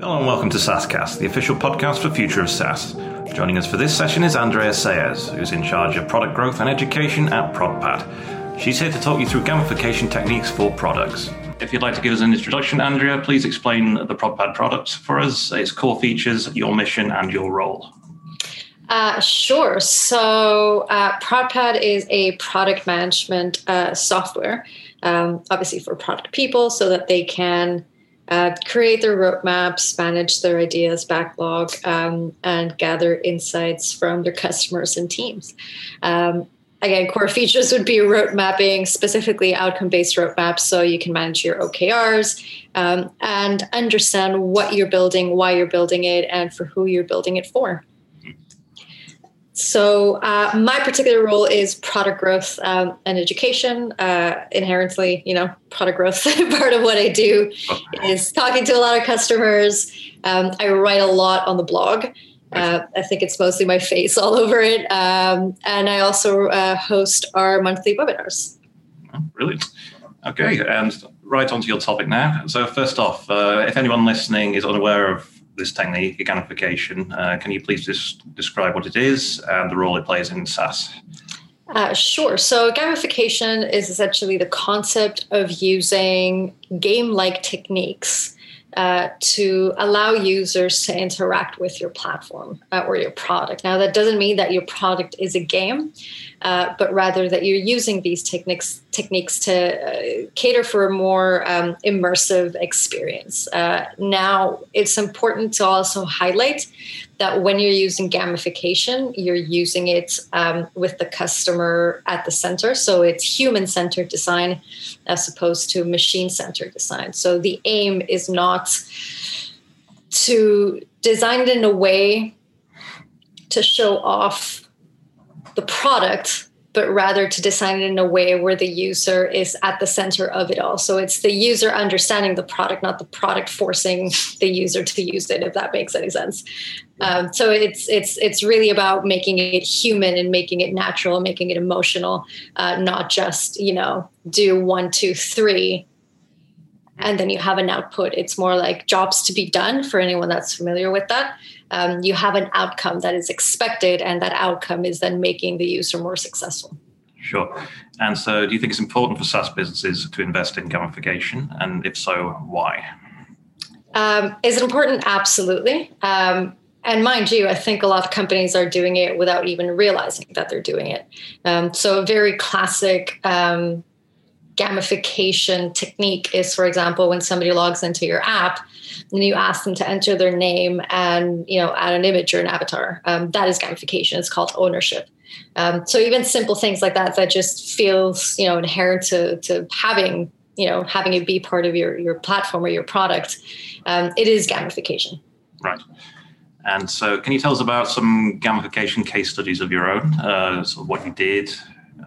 Hello and welcome to SaaScast, the official podcast for Future of SaaS. Joining us for this session is Andrea Saez, who's in charge of product growth and education at ProdPad. She's here to talk you through gamification techniques for products. If you'd like to give us an introduction, Andrea, please explain the ProdPad products for us, its core features, your mission, and your role. Uh, sure. So, uh, ProdPad is a product management uh, software, um, obviously for product people, so that they can uh, create their roadmaps, manage their ideas backlog, um, and gather insights from their customers and teams. Um, again, core features would be road mapping, specifically outcome based roadmaps, so you can manage your OKRs um, and understand what you're building, why you're building it, and for who you're building it for. So, uh, my particular role is product growth um, and education. Uh, inherently, you know, product growth part of what I do is talking to a lot of customers. Um, I write a lot on the blog. Uh, I think it's mostly my face all over it. Um, and I also uh, host our monthly webinars. Oh, brilliant. Okay, and right onto your topic now. So, first off, uh, if anyone listening is unaware of this technique, gamification. Uh, can you please just describe what it is and the role it plays in SaaS? Uh, sure. So, gamification is essentially the concept of using game like techniques uh, to allow users to interact with your platform uh, or your product. Now, that doesn't mean that your product is a game, uh, but rather that you're using these techniques techniques to uh, cater for a more um, immersive experience. Uh, now, it's important to also highlight that when you're using gamification, you're using it um, with the customer at the center. So it's human centered design as opposed to machine centered design. So the aim is not to design it in a way to show off the product but rather to design it in a way where the user is at the center of it all. So it's the user understanding the product, not the product forcing the user to use it. If that makes any sense. Um, so it's it's it's really about making it human and making it natural, making it emotional, uh, not just you know do one, two, three, and then you have an output. It's more like jobs to be done for anyone that's familiar with that um, you have an outcome that is expected, and that outcome is then making the user more successful. Sure. And so, do you think it's important for SaaS businesses to invest in gamification? And if so, why? Um, is it important? Absolutely. Um, and mind you, I think a lot of companies are doing it without even realizing that they're doing it. Um, so, a very classic um, gamification technique is, for example, when somebody logs into your app and you ask them to enter their name and you know add an image or an avatar. Um, that is gamification. It's called ownership. Um, so even simple things like that that just feels you know inherent to to having you know having it be part of your your platform or your product. Um, it is gamification. Right. And so, can you tell us about some gamification case studies of your own? Uh, so what you did,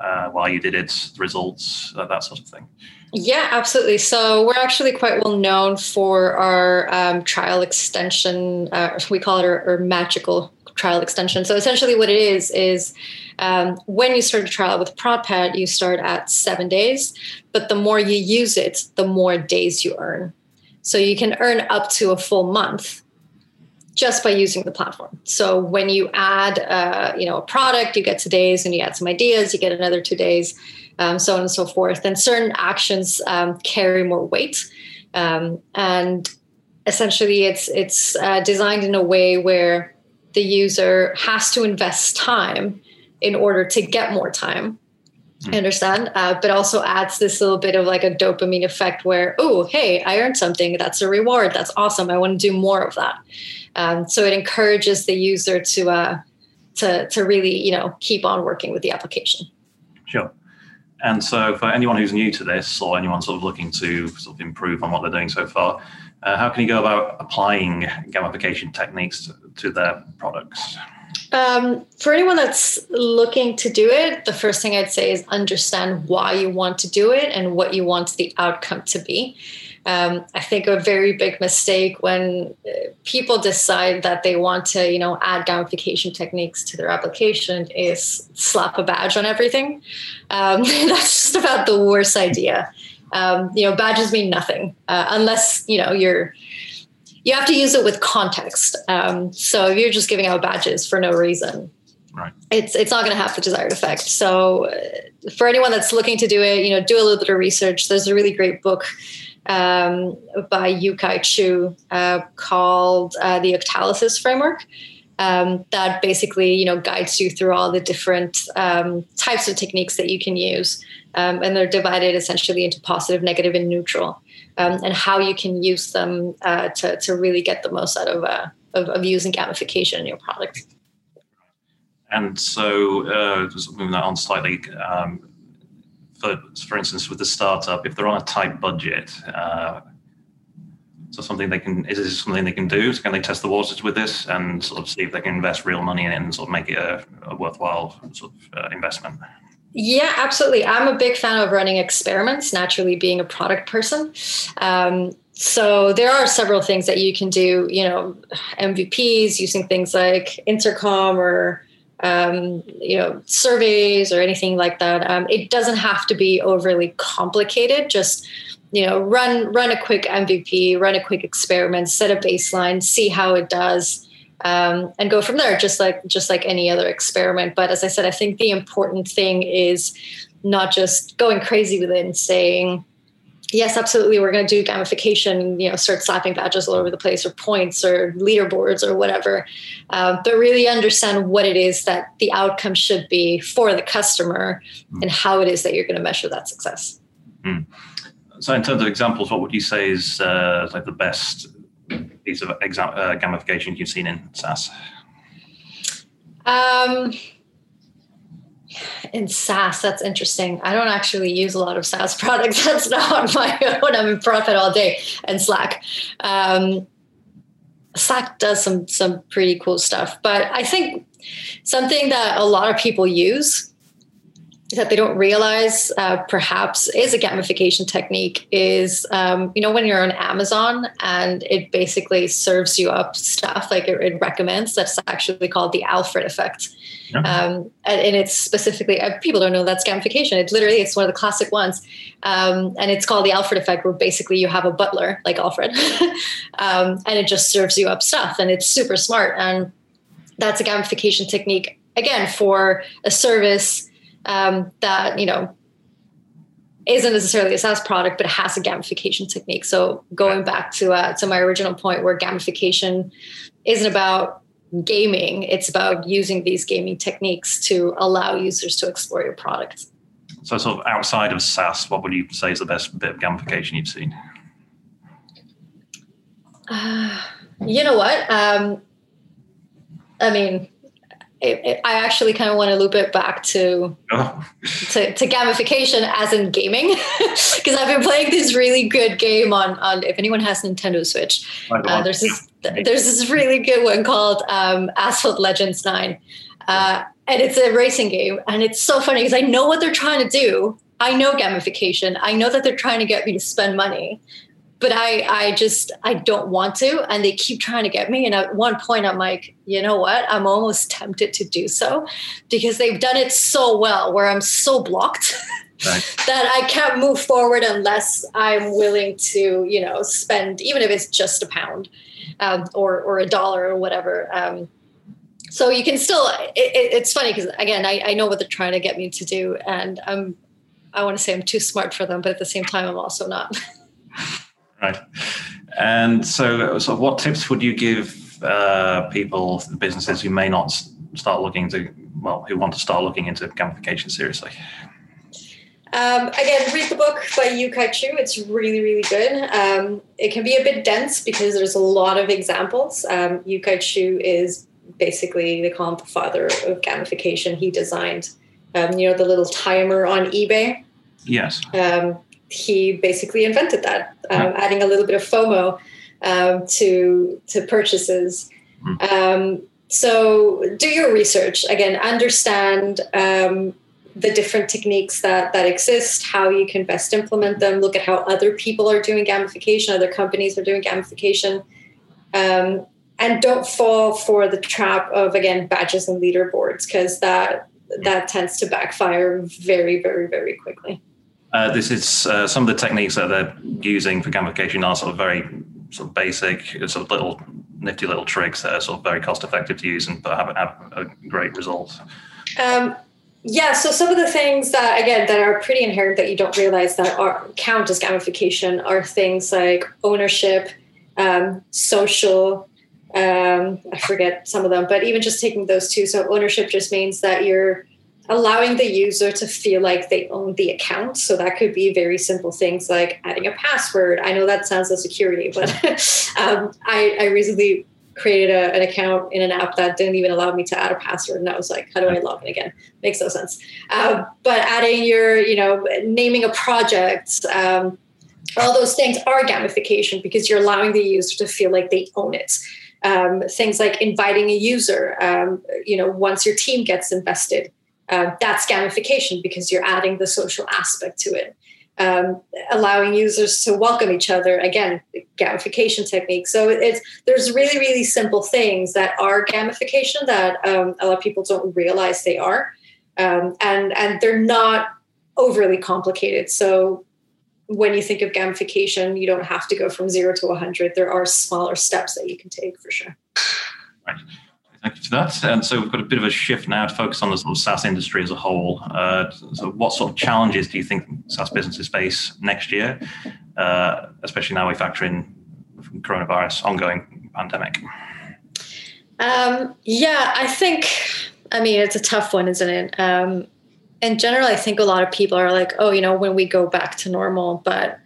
uh, why you did it, the results, uh, that sort of thing. Yeah, absolutely. So we're actually quite well known for our um, trial extension. Uh, we call it our, our, magical trial extension. So essentially, what it is is um, when you start a trial with ProdPad, you start at seven days, but the more you use it, the more days you earn. So you can earn up to a full month just by using the platform. So when you add, uh, you know, a product, you get two days, and you add some ideas, you get another two days um, so on and so forth. And certain actions um, carry more weight. Um, and essentially, it's it's uh, designed in a way where the user has to invest time in order to get more time. I understand, uh, but also adds this little bit of like a dopamine effect where, oh, hey, I earned something. That's a reward. That's awesome. I want to do more of that. Um, so it encourages the user to uh, to to really, you know, keep on working with the application. Sure. And so, for anyone who's new to this, or anyone sort of looking to sort of improve on what they're doing so far, uh, how can you go about applying gamification techniques to, to their products? Um, for anyone that's looking to do it, the first thing I'd say is understand why you want to do it and what you want the outcome to be. Um, I think a very big mistake when uh, people decide that they want to, you know, add gamification techniques to their application is slap a badge on everything. Um, that's just about the worst idea. Um, you know, badges mean nothing uh, unless you know you're you have to use it with context. Um, so if you're just giving out badges for no reason, right. it's it's not going to have the desired effect. So uh, for anyone that's looking to do it, you know, do a little bit of research. There's a really great book um, by Yu-kai Chou uh, called uh, the Octalysis Framework. Um, that basically, you know, guides you through all the different um, types of techniques that you can use, um, and they're divided essentially into positive, negative, and neutral um, and how you can use them uh, to, to really get the most out of, uh, of, of, using gamification in your product. And so, uh, just moving that on slightly, um, for, for instance, with the startup, if they're on a tight budget, uh, so something they can is this something they can do? So can they test the waters with this and sort of see if they can invest real money in it and sort of make it a, a worthwhile sort of uh, investment? Yeah, absolutely. I'm a big fan of running experiments, naturally being a product person. Um, so there are several things that you can do, you know, MVPs using things like intercom or um, you know surveys or anything like that. Um, it doesn't have to be overly complicated. Just you know, run run a quick MVP, run a quick experiment, set a baseline, see how it does um, and go from there, just like just like any other experiment. But as I said, I think the important thing is not just going crazy with it and saying, yes, absolutely, we're going to do gamification, you know, start slapping badges all over the place or points or leaderboards or whatever, uh, but really understand what it is that the outcome should be for the customer mm. and how it is that you're going to measure that success. Mm. So, in terms of examples, what would you say is uh, like the best piece of exam- uh, gamification you've seen in SaaS? Um, in SaaS, that's interesting. I don't actually use a lot of SaaS products. That's not my own. I'm in ProdPad all day and Slack. Um, Slack does some some pretty cool stuff, but I think something that a lot of people use that they don't realize uh, perhaps is a gamification technique is um, you know when you're on amazon and it basically serves you up stuff like it, it recommends that's actually called the alfred effect. Yeah. um, and, and, it's specifically uh, people don't know that's gamification. It's literally it's one of the classic ones. Um, and it's called the alfred effect where basically you have a butler like alfred um, and it just serves you up stuff and it's super smart. And that's a gamification technique again for a service um, that you know isn't necessarily a SaaS product, but it has a gamification technique. So going back to uh, to my original point, where gamification isn't about gaming; it's about using these gaming techniques to allow users to explore your product. So, sort of outside of SaaS, what would you say is the best bit of gamification you've seen? Uh, you know what? Um, I mean, it, it, I actually kind of want to loop it back to oh. to, to, gamification as in gaming. Because I've been playing this really good game on on if anyone has Nintendo Switch uh, there's this there's this really good one called um, Asphalt Legends Nine. Uh, and it's a racing game and it's so funny because I know what they're trying to do. I know gamification. I know that they're trying to get me to spend money but I, I just I don't want to, and they keep trying to get me. And at one point, I'm like, you know what? I'm almost tempted to do so because they've done it so well, where I'm so blocked right. that I can't move forward unless I'm willing to, you know, spend even if it's just a pound um, or or a dollar or whatever. Um, so you can still. It, it, it's funny because again, I, I know what they're trying to get me to do, and I'm. I want to say I'm too smart for them, but at the same time, I'm also not. Right. And so, so what tips would you give uh, people, businesses who may not start looking to, well, who want to start looking into gamification seriously? Um, again, read the book by Yu-kai Chou. It's really, really good. Um, it can be a bit dense because there's a lot of examples. Um, Yu-kai Chou is basically, they call him the father of gamification. He designed, um, you know, the little timer on eBay. Yes. Um, he basically invented that, um, adding a little bit of FOMO um, to to purchases. Mm. Um, so do your research again. Understand um, the different techniques that that exist, how you can best implement them. Look at how other people are doing gamification, other companies are doing gamification. Um, and don't fall for the trap of again badges and leaderboards because that that tends to backfire very very very quickly uh, this is uh, some of the techniques that they're using for gamification are sort of very sort of basic, sort of little nifty little tricks that are sort of very cost effective to use and but have, have a great result? Um, yeah, so some of the things that again that are pretty inherent that you don't realize that are count as gamification are things like ownership, um, social. Um, I forget some of them, but even just taking those two. So ownership just means that you're allowing the user to feel like they own the account. So that could be very simple things like adding a password. I know that sounds like security, but um, I, I, recently created a, an account in an app that didn't even allow me to add a password, and I was like, "How do I log in again?" Makes no sense. Um, but adding your, you know, naming a project. Um, all those things are gamification because you're allowing the user to feel like they own it. Um, things like inviting a user, um, you know, once your team gets invested, uh, that's gamification because you're adding the social aspect to it. Um, allowing users to welcome each other again gamification technique so it's there's really really simple things that are gamification that um, a lot of people don't realize they are. Um, and and they're not overly complicated. So when you think of gamification you don't have to go from zero to 100 there are smaller steps that you can take for sure. Right Thank you for that. And so we've got a bit of a shift now to focus on the sort of SaaS industry as a whole. Uh, so, what sort of challenges do you think SaaS businesses face next year, uh, especially now we factor in coronavirus ongoing pandemic? Um, yeah, I think. I mean, it's a tough one, isn't it? Um, in general, I think a lot of people are like, "Oh, you know, when we go back to normal," but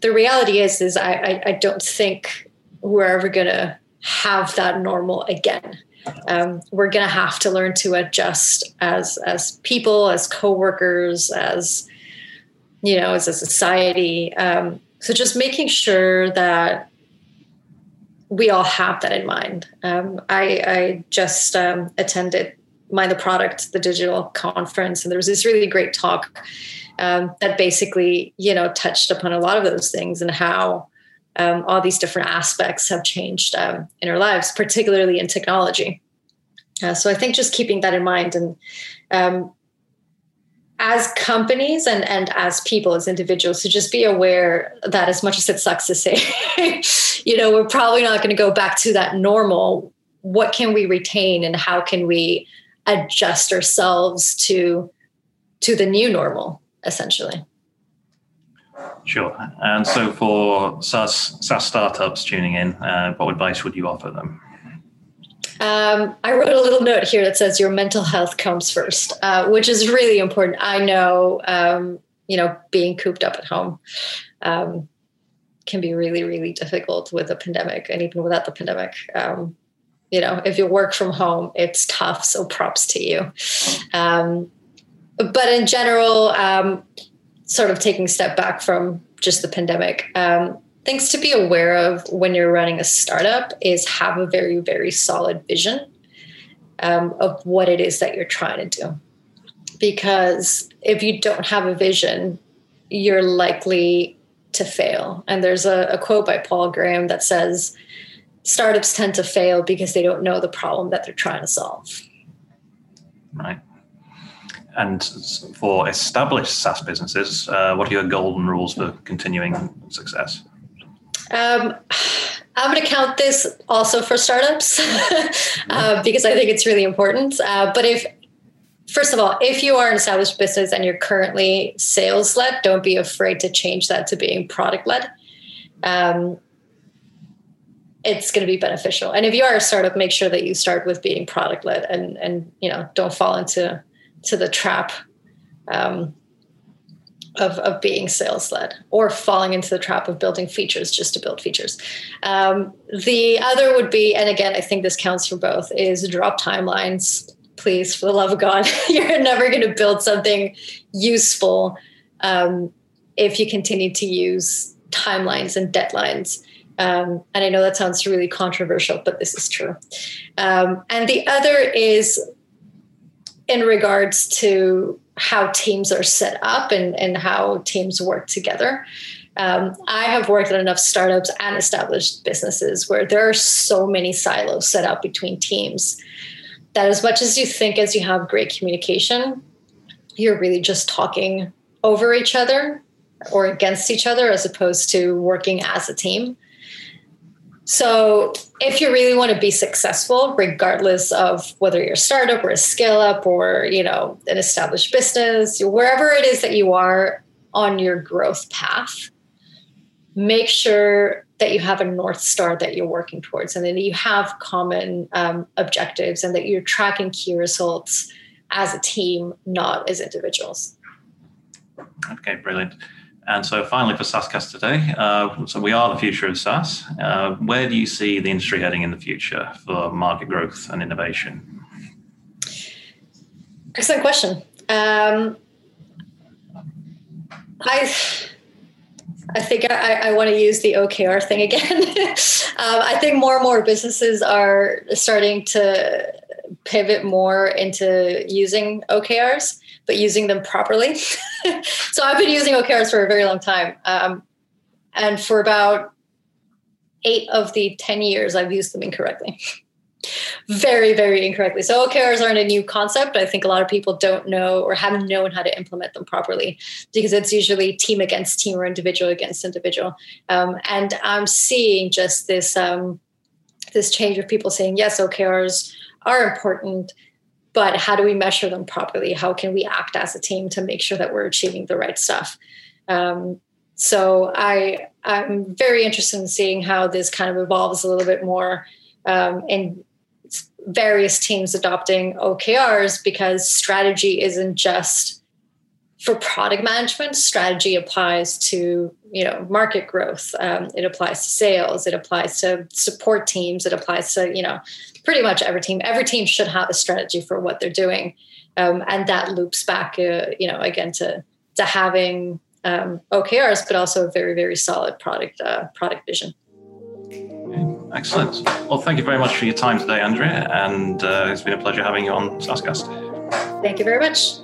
the reality is, is I, I, I don't think we're ever gonna have that normal again. Um, we're going to have to learn to adjust as as people, as coworkers, as you know, as a society. Um, so just making sure that we all have that in mind. Um, I, I, just um, attended Mind the Product, the digital conference, and there was this really great talk um, that basically, you know, touched upon a lot of those things and how um, all these different aspects have changed um, in our lives, particularly in technology. Uh, so I think just keeping that in mind and um, as companies and, and as people, as individuals, to just be aware that as much as it sucks to say, you know, we're probably not going to go back to that normal. What can we retain and how can we adjust ourselves to to the new normal, essentially? Sure. And so for SaaS, SaaS startups tuning in, uh, what advice would you offer them? Um, I wrote a little note here that says your mental health comes first, uh, which is really important. I know, um, you know, being cooped up at home um, can be really, really difficult with a pandemic, and even without the pandemic. Um, you know, if you work from home, it's tough. So props to you. Um, but in general, um, sort of taking a step back from just the pandemic, um, things to be aware of when you're running a startup is have a very, very solid vision um, of what it is that you're trying to do. Because if you don't have a vision, you're likely to fail. And there's a, a quote by Paul Graham that says, startups tend to fail because they don't know the problem that they're trying to solve. Right. And for established SaaS businesses, uh, what are your golden rules for continuing success? Um, I'm going to count this also for startups uh, because I think it's really important. Uh, but if, first of all, if you are an established business and you're currently sales led, don't be afraid to change that to being product led. Um, it's going to be beneficial. And if you are a startup, make sure that you start with being product led and and you know don't fall into to the trap um, of, of being sales led or falling into the trap of building features just to build features. Um, the other would be, and again, I think this counts for both, is drop timelines. Please, for the love of God, you're never going to build something useful um, if you continue to use timelines and deadlines. Um, and I know that sounds really controversial, but this is true. Um, and the other is in regards to how teams are set up and, and how teams work together. Um, I have worked at enough startups and established businesses where there are so many silos set up between teams that as much as you think as you have great communication, you're really just talking over each other or against each other as opposed to working as a team. So, if you really want to be successful, regardless of whether you're a startup or a scale up or you know an established business, wherever it is that you are on your growth path, make sure that you have a north star that you're working towards, and that you have common um, objectives, and that you're tracking key results as a team, not as individuals. Okay, brilliant. And so, finally, for SaaScast today, uh, so we are the future of SaaS. Uh, where do you see the industry heading in the future for market growth and innovation? Excellent question. Um, I I think I, I want to use the OKR thing again. um, I think more and more businesses are starting to pivot more into using OKRs but using them properly. so I've been using OKRs for a very long time. Um, and for about eight of the 10 years, I've used them incorrectly. very, very incorrectly. So OKRs aren't a new concept. I think a lot of people don't know or haven't known how to implement them properly because it's usually team against team or individual against individual. Um, and I'm seeing just this um, this change of people saying yes, OKRs are important but how do we measure them properly? How can we act as a team to make sure that we're achieving the right stuff? Um, so I I'm very interested in seeing how this kind of evolves a little bit more um, in various teams adopting OKRs because strategy isn't just for product management. Strategy applies to you know market growth. Um, it applies to sales. It applies to support teams. It applies to you know pretty much every team. Every team should have a strategy for what they're doing, um, and that loops back, uh, you know, again to to having um, OKRs, but also a very very solid product uh, product vision. Excellent. Well, thank you very much for your time today, Andrea, and uh, it's been a pleasure having you on SaaScast. Thank you very much.